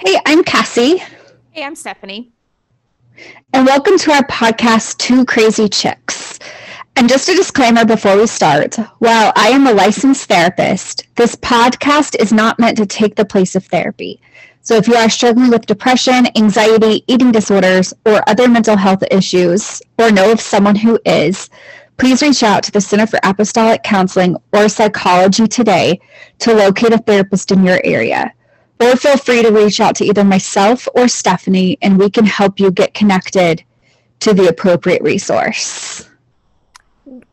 Hey, I'm Cassie. Hey, I'm Stephanie. And welcome to our podcast, Two Crazy Chicks. And just a disclaimer before we start while I am a licensed therapist, this podcast is not meant to take the place of therapy. So if you are struggling with depression, anxiety, eating disorders, or other mental health issues, or know of someone who is, please reach out to the Center for Apostolic Counseling or Psychology today to locate a therapist in your area. Or feel free to reach out to either myself or Stephanie, and we can help you get connected to the appropriate resource.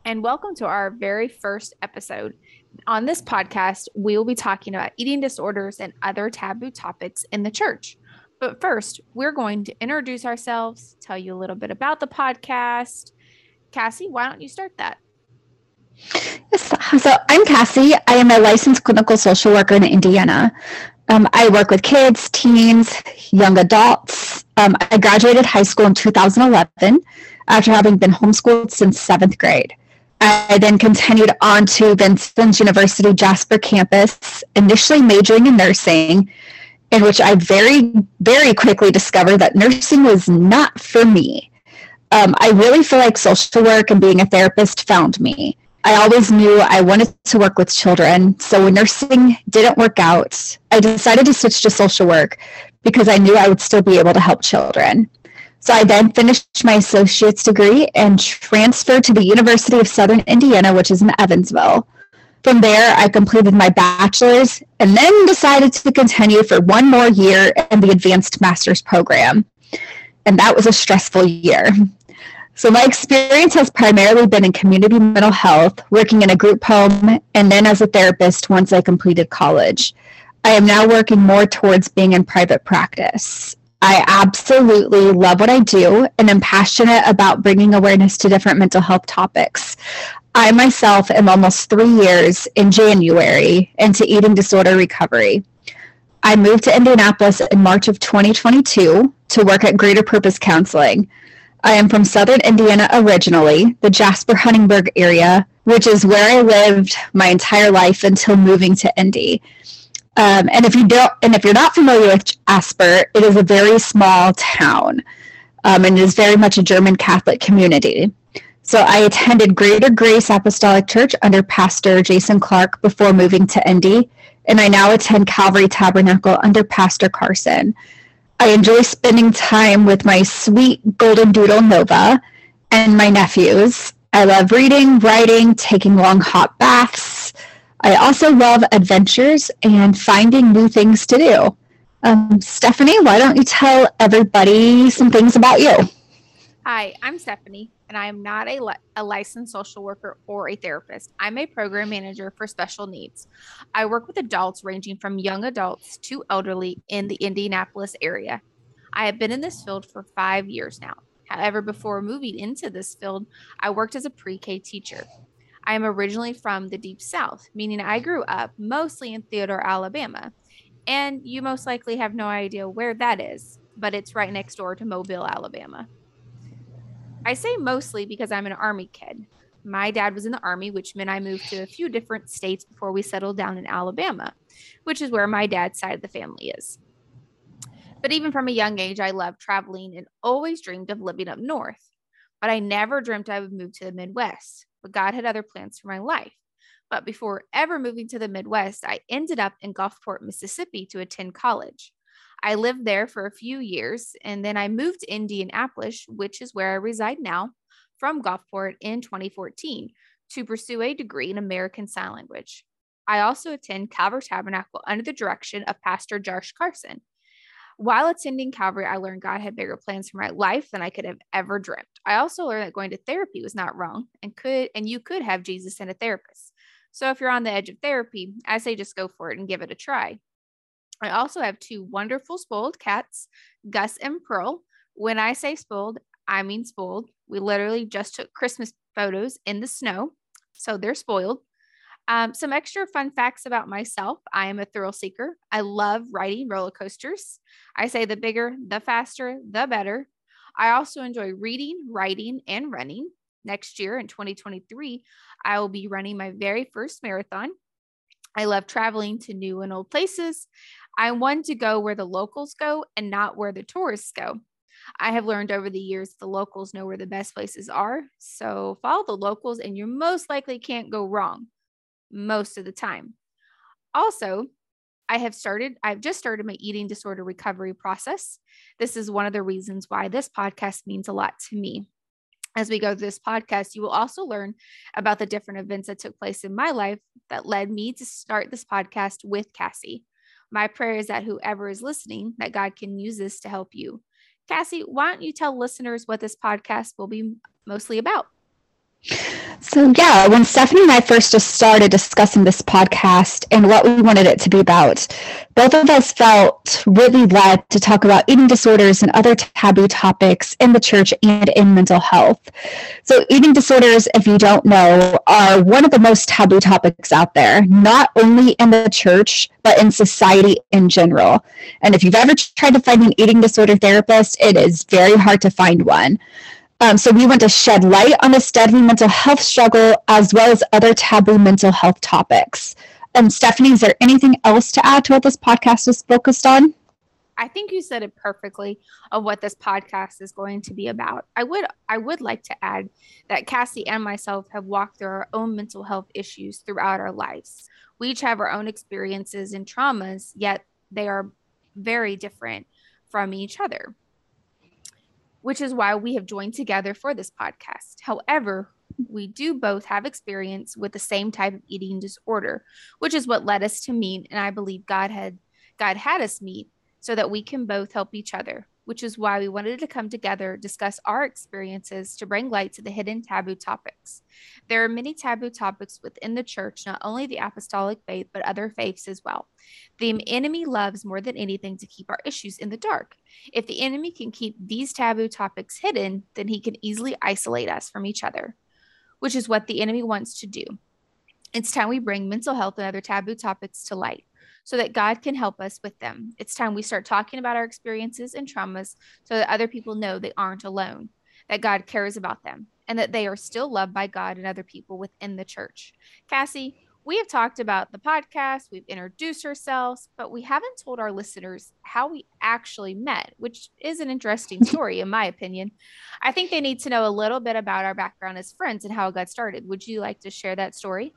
And welcome to our very first episode. On this podcast, we will be talking about eating disorders and other taboo topics in the church. But first, we're going to introduce ourselves, tell you a little bit about the podcast. Cassie, why don't you start that? Yes, so I'm Cassie. I am a licensed clinical social worker in Indiana. Um, I work with kids, teens, young adults. Um, I graduated high school in 2011 after having been homeschooled since seventh grade. I then continued on to Vincennes University Jasper campus, initially majoring in nursing, in which I very, very quickly discovered that nursing was not for me. Um, I really feel like social work and being a therapist found me. I always knew I wanted to work with children. So when nursing didn't work out, I decided to switch to social work because I knew I would still be able to help children. So I then finished my associate's degree and transferred to the University of Southern Indiana, which is in Evansville. From there, I completed my bachelor's and then decided to continue for one more year in the advanced master's program. And that was a stressful year. So my experience has primarily been in community mental health, working in a group home, and then as a therapist once I completed college. I am now working more towards being in private practice. I absolutely love what I do and am passionate about bringing awareness to different mental health topics. I myself am almost three years in January into eating disorder recovery. I moved to Indianapolis in March of 2022 to work at Greater Purpose Counseling. I am from Southern Indiana originally, the Jasper Huntingburg area, which is where I lived my entire life until moving to Indy. Um, and if you don't, and if you're not familiar with Jasper, it is a very small town, um, and is very much a German Catholic community. So I attended Greater Grace Apostolic Church under Pastor Jason Clark before moving to Indy, and I now attend Calvary Tabernacle under Pastor Carson. I enjoy spending time with my sweet golden doodle Nova and my nephews. I love reading, writing, taking long hot baths. I also love adventures and finding new things to do. Um, Stephanie, why don't you tell everybody some things about you? Hi, I'm Stephanie, and I am not a, li- a licensed social worker or a therapist. I'm a program manager for special needs. I work with adults ranging from young adults to elderly in the Indianapolis area. I have been in this field for five years now. However, before moving into this field, I worked as a pre K teacher. I am originally from the Deep South, meaning I grew up mostly in Theodore, Alabama. And you most likely have no idea where that is, but it's right next door to Mobile, Alabama. I say mostly because I'm an Army kid. My dad was in the Army, which meant I moved to a few different states before we settled down in Alabama, which is where my dad's side of the family is. But even from a young age, I loved traveling and always dreamed of living up north. But I never dreamt I would move to the Midwest. But God had other plans for my life. But before ever moving to the Midwest, I ended up in Gulfport, Mississippi to attend college. I lived there for a few years and then I moved to Indianapolis, which is where I reside now, from Gulfport in 2014 to pursue a degree in American Sign Language. I also attend Calvary Tabernacle under the direction of Pastor Josh Carson. While attending Calvary, I learned God had bigger plans for my life than I could have ever dreamt. I also learned that going to therapy was not wrong and could and you could have Jesus and a therapist. So if you're on the edge of therapy, I say just go for it and give it a try. I also have two wonderful spoiled cats, Gus and Pearl. When I say spoiled, I mean spoiled. We literally just took Christmas photos in the snow, so they're spoiled. Um, some extra fun facts about myself I am a thrill seeker. I love riding roller coasters. I say the bigger, the faster, the better. I also enjoy reading, writing, and running. Next year in 2023, I will be running my very first marathon. I love traveling to new and old places. I'm one to go where the locals go and not where the tourists go. I have learned over the years the locals know where the best places are. So follow the locals and you most likely can't go wrong most of the time. Also, I have started, I've just started my eating disorder recovery process. This is one of the reasons why this podcast means a lot to me. As we go through this podcast, you will also learn about the different events that took place in my life that led me to start this podcast with Cassie. My prayer is that whoever is listening, that God can use this to help you. Cassie, why don't you tell listeners what this podcast will be mostly about? So, yeah, when Stephanie and I first just started discussing this podcast and what we wanted it to be about, both of us felt really led to talk about eating disorders and other taboo topics in the church and in mental health. So, eating disorders, if you don't know, are one of the most taboo topics out there, not only in the church, but in society in general. And if you've ever tried to find an eating disorder therapist, it is very hard to find one. Um, so we want to shed light on this deadly mental health struggle as well as other taboo mental health topics. And Stephanie, is there anything else to add to what this podcast is focused on? I think you said it perfectly of what this podcast is going to be about. I would I would like to add that Cassie and myself have walked through our own mental health issues throughout our lives. We each have our own experiences and traumas, yet they are very different from each other which is why we have joined together for this podcast. However, we do both have experience with the same type of eating disorder, which is what led us to meet and I believe God had God had us meet so that we can both help each other which is why we wanted to come together, discuss our experiences to bring light to the hidden taboo topics. There are many taboo topics within the church, not only the apostolic faith, but other faiths as well. The enemy loves more than anything to keep our issues in the dark. If the enemy can keep these taboo topics hidden, then he can easily isolate us from each other, which is what the enemy wants to do. It's time we bring mental health and other taboo topics to light so that God can help us with them. It's time we start talking about our experiences and traumas so that other people know they aren't alone, that God cares about them, and that they are still loved by God and other people within the church. Cassie, we have talked about the podcast, we've introduced ourselves, but we haven't told our listeners how we actually met, which is an interesting story, in my opinion. I think they need to know a little bit about our background as friends and how it got started. Would you like to share that story?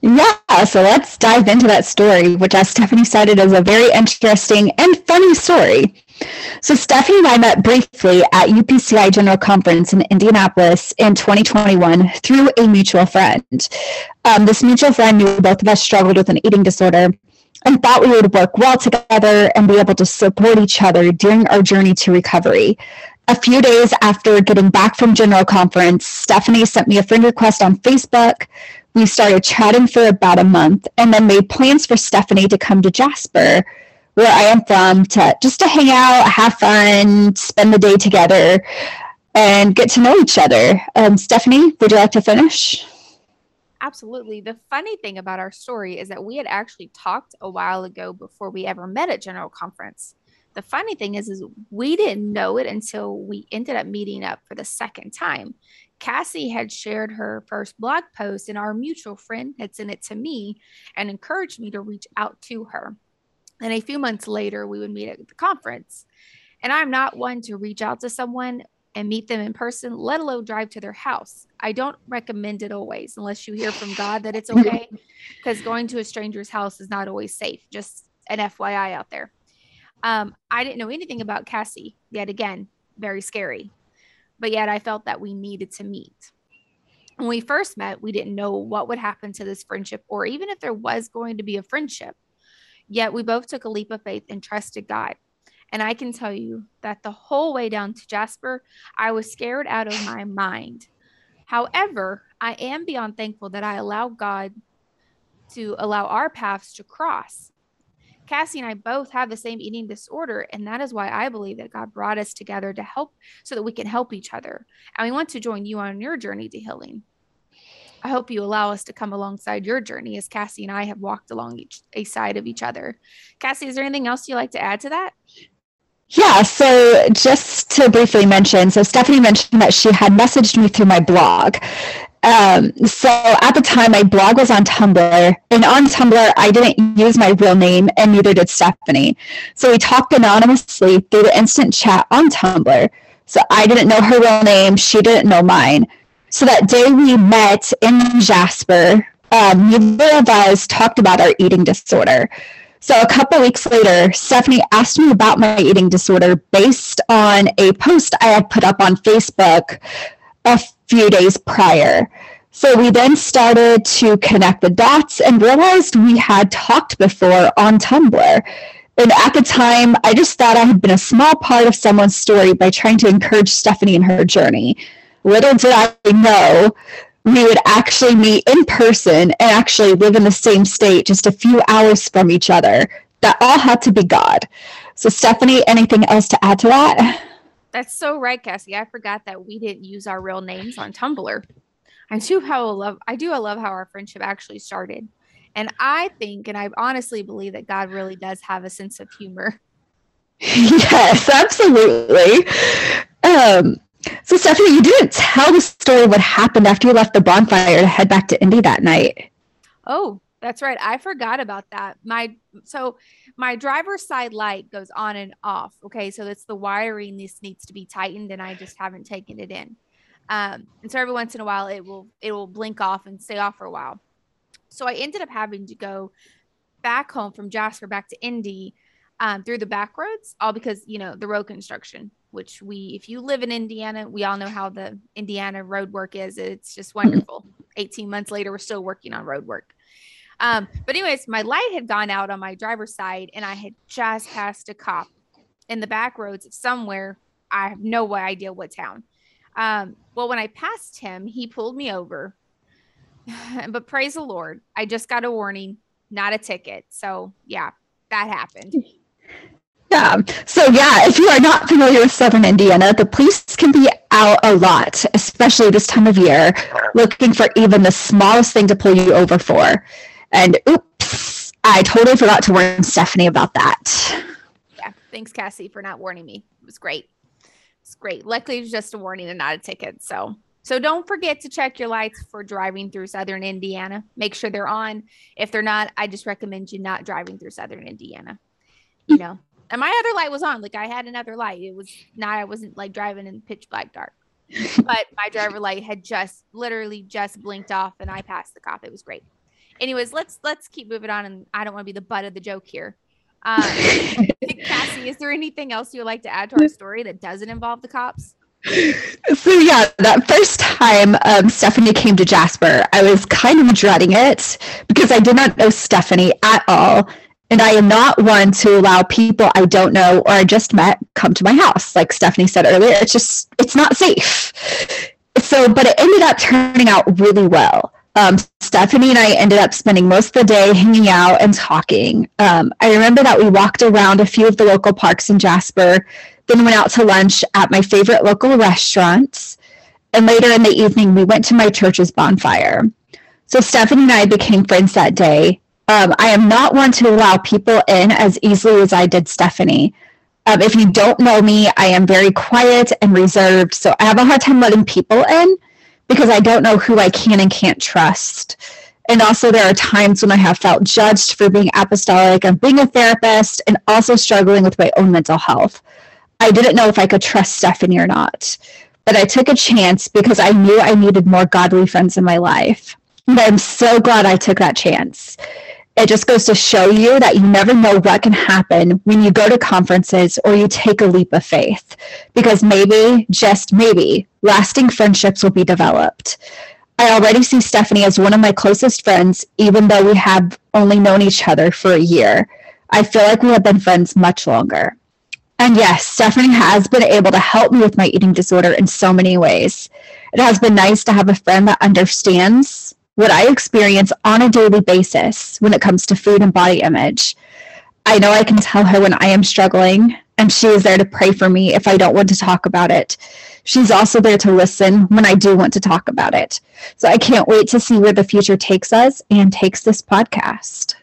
Yeah, so let's dive into that story, which as Stephanie cited as a very interesting and funny story. So Stephanie and I met briefly at UPCI General Conference in Indianapolis in 2021 through a mutual friend. Um, this mutual friend knew both of us struggled with an eating disorder and thought we would work well together and be able to support each other during our journey to recovery. A few days after getting back from General Conference, Stephanie sent me a friend request on Facebook we started chatting for about a month and then made plans for Stephanie to come to Jasper, where I am from, to just to hang out, have fun, spend the day together, and get to know each other. Um, Stephanie, would you like to finish? Absolutely. The funny thing about our story is that we had actually talked a while ago before we ever met at General Conference. The funny thing is, is we didn't know it until we ended up meeting up for the second time. Cassie had shared her first blog post, and our mutual friend had sent it to me and encouraged me to reach out to her. And a few months later, we would meet at the conference. And I'm not one to reach out to someone and meet them in person, let alone drive to their house. I don't recommend it always unless you hear from God that it's okay, because going to a stranger's house is not always safe. Just an FYI out there. Um, I didn't know anything about Cassie yet again, very scary but yet I felt that we needed to meet. When we first met, we didn't know what would happen to this friendship or even if there was going to be a friendship. Yet we both took a leap of faith and trusted God. And I can tell you that the whole way down to Jasper, I was scared out of my mind. However, I am beyond thankful that I allowed God to allow our paths to cross. Cassie and I both have the same eating disorder. And that is why I believe that God brought us together to help so that we can help each other. And we want to join you on your journey to healing. I hope you allow us to come alongside your journey as Cassie and I have walked along each a side of each other. Cassie, is there anything else you'd like to add to that? Yeah, so just to briefly mention, so Stephanie mentioned that she had messaged me through my blog. Um, so at the time, my blog was on Tumblr, and on Tumblr, I didn't use my real name, and neither did Stephanie. So we talked anonymously through the instant chat on Tumblr. So I didn't know her real name, she didn't know mine. So that day we met in Jasper, um, neither of us talked about our eating disorder. So a couple weeks later, Stephanie asked me about my eating disorder based on a post I had put up on Facebook a few days prior. So we then started to connect the dots and realized we had talked before on Tumblr. And at the time, I just thought I had been a small part of someone's story by trying to encourage Stephanie in her journey. Little did I know we would actually meet in person and actually live in the same state just a few hours from each other. That all had to be God. So, Stephanie, anything else to add to that? That's so right, Cassie. I forgot that we didn't use our real names on Tumblr. I do how I love I do I love how our friendship actually started. And I think and I honestly believe that God really does have a sense of humor. Yes, absolutely. Um, so, Stephanie, you didn't tell the story of what happened after you left the bonfire to head back to Indy that night. Oh, that's right. I forgot about that. My so my driver's side light goes on and off. Okay, so it's the wiring. This needs to be tightened, and I just haven't taken it in. Um, and so every once in a while, it will it will blink off and stay off for a while. So I ended up having to go back home from Jasper back to Indy um, through the back roads, all because you know the road construction which we, if you live in Indiana, we all know how the Indiana road work is. It's just wonderful. 18 months later, we're still working on road work. Um, but, anyways, my light had gone out on my driver's side, and I had just passed a cop in the back roads somewhere. I have no idea what town. Um, well, when I passed him, he pulled me over. but praise the Lord, I just got a warning, not a ticket. So, yeah, that happened. Yeah. So, yeah, if you are not familiar with Southern Indiana, the police can be out a lot, especially this time of year, looking for even the smallest thing to pull you over for. And oops, I totally forgot to warn Stephanie about that. Yeah. Thanks, Cassie, for not warning me. It was great. It's great. Luckily, it was just a warning and not a ticket. So, so don't forget to check your lights for driving through Southern Indiana. Make sure they're on. If they're not, I just recommend you not driving through Southern Indiana. You know, and my other light was on. Like I had another light. It was not. I wasn't like driving in pitch black dark. but my driver light had just literally just blinked off, and I passed the cop. It was great. Anyways, let's let's keep moving on, and I don't want to be the butt of the joke here. Um, Cassie, is there anything else you would like to add to our story that doesn't involve the cops? So yeah, that first time um, Stephanie came to Jasper, I was kind of dreading it because I did not know Stephanie at all. And I am not one to allow people I don't know or I just met come to my house. Like Stephanie said earlier, it's just, it's not safe. So, but it ended up turning out really well. Um, Stephanie and I ended up spending most of the day hanging out and talking. Um, I remember that we walked around a few of the local parks in Jasper, then went out to lunch at my favorite local restaurants. And later in the evening, we went to my church's bonfire. So Stephanie and I became friends that day. Um, I am not one to allow people in as easily as I did Stephanie. Um, if you don't know me, I am very quiet and reserved. So I have a hard time letting people in because I don't know who I can and can't trust. And also, there are times when I have felt judged for being apostolic and being a therapist and also struggling with my own mental health. I didn't know if I could trust Stephanie or not, but I took a chance because I knew I needed more godly friends in my life. And I'm so glad I took that chance it just goes to show you that you never know what can happen when you go to conferences or you take a leap of faith. Because maybe just maybe lasting friendships will be developed. I already see stephanie as one of my closest friends even though we have only known each other for a year. I feel like we have been friends much longer. And yes stephanie has been able to help me with my eating disorder in so many ways. It has been nice to have a friend that understands what I experience on a daily basis when it comes to food and body image. I know I can tell her when I am struggling, and she is there to pray for me if I don't want to talk about it. She's also there to listen when I do want to talk about it. So I can't wait to see where the future takes us and takes this podcast.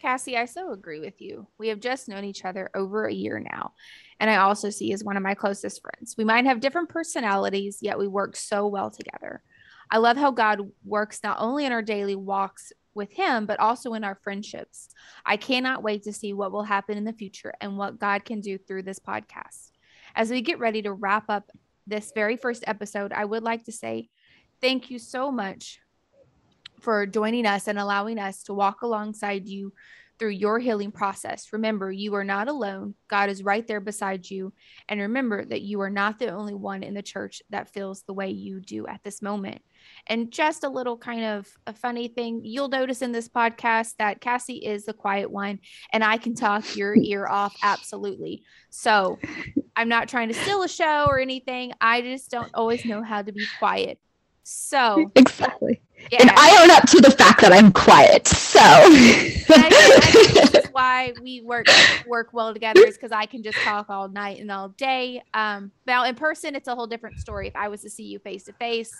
Cassie, I so agree with you. We have just known each other over a year now. And I also see as one of my closest friends. We might have different personalities, yet we work so well together. I love how God works not only in our daily walks with Him, but also in our friendships. I cannot wait to see what will happen in the future and what God can do through this podcast. As we get ready to wrap up this very first episode, I would like to say thank you so much for joining us and allowing us to walk alongside you through your healing process. Remember, you are not alone. God is right there beside you. And remember that you are not the only one in the church that feels the way you do at this moment. And just a little kind of a funny thing you'll notice in this podcast that Cassie is the quiet one and I can talk your ear off absolutely. So I'm not trying to steal a show or anything. I just don't always know how to be quiet. So exactly. Yeah. And I own up to the fact that I'm quiet. So this is why we work work well together is because I can just talk all night and all day. Um, now in person, it's a whole different story. If I was to see you face to face,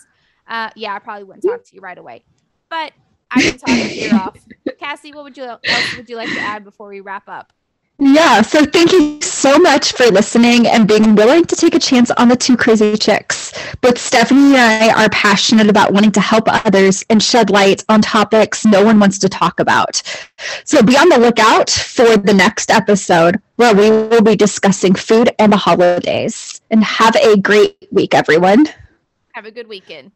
uh, yeah, I probably wouldn't talk to you right away. But I can talk your ear off. Cassie, what would you else would you like to add before we wrap up? Yeah, so thank you so much for listening and being willing to take a chance on the two crazy chicks. Both Stephanie and I are passionate about wanting to help others and shed light on topics no one wants to talk about. So be on the lookout for the next episode where we will be discussing food and the holidays. And have a great week, everyone. Have a good weekend.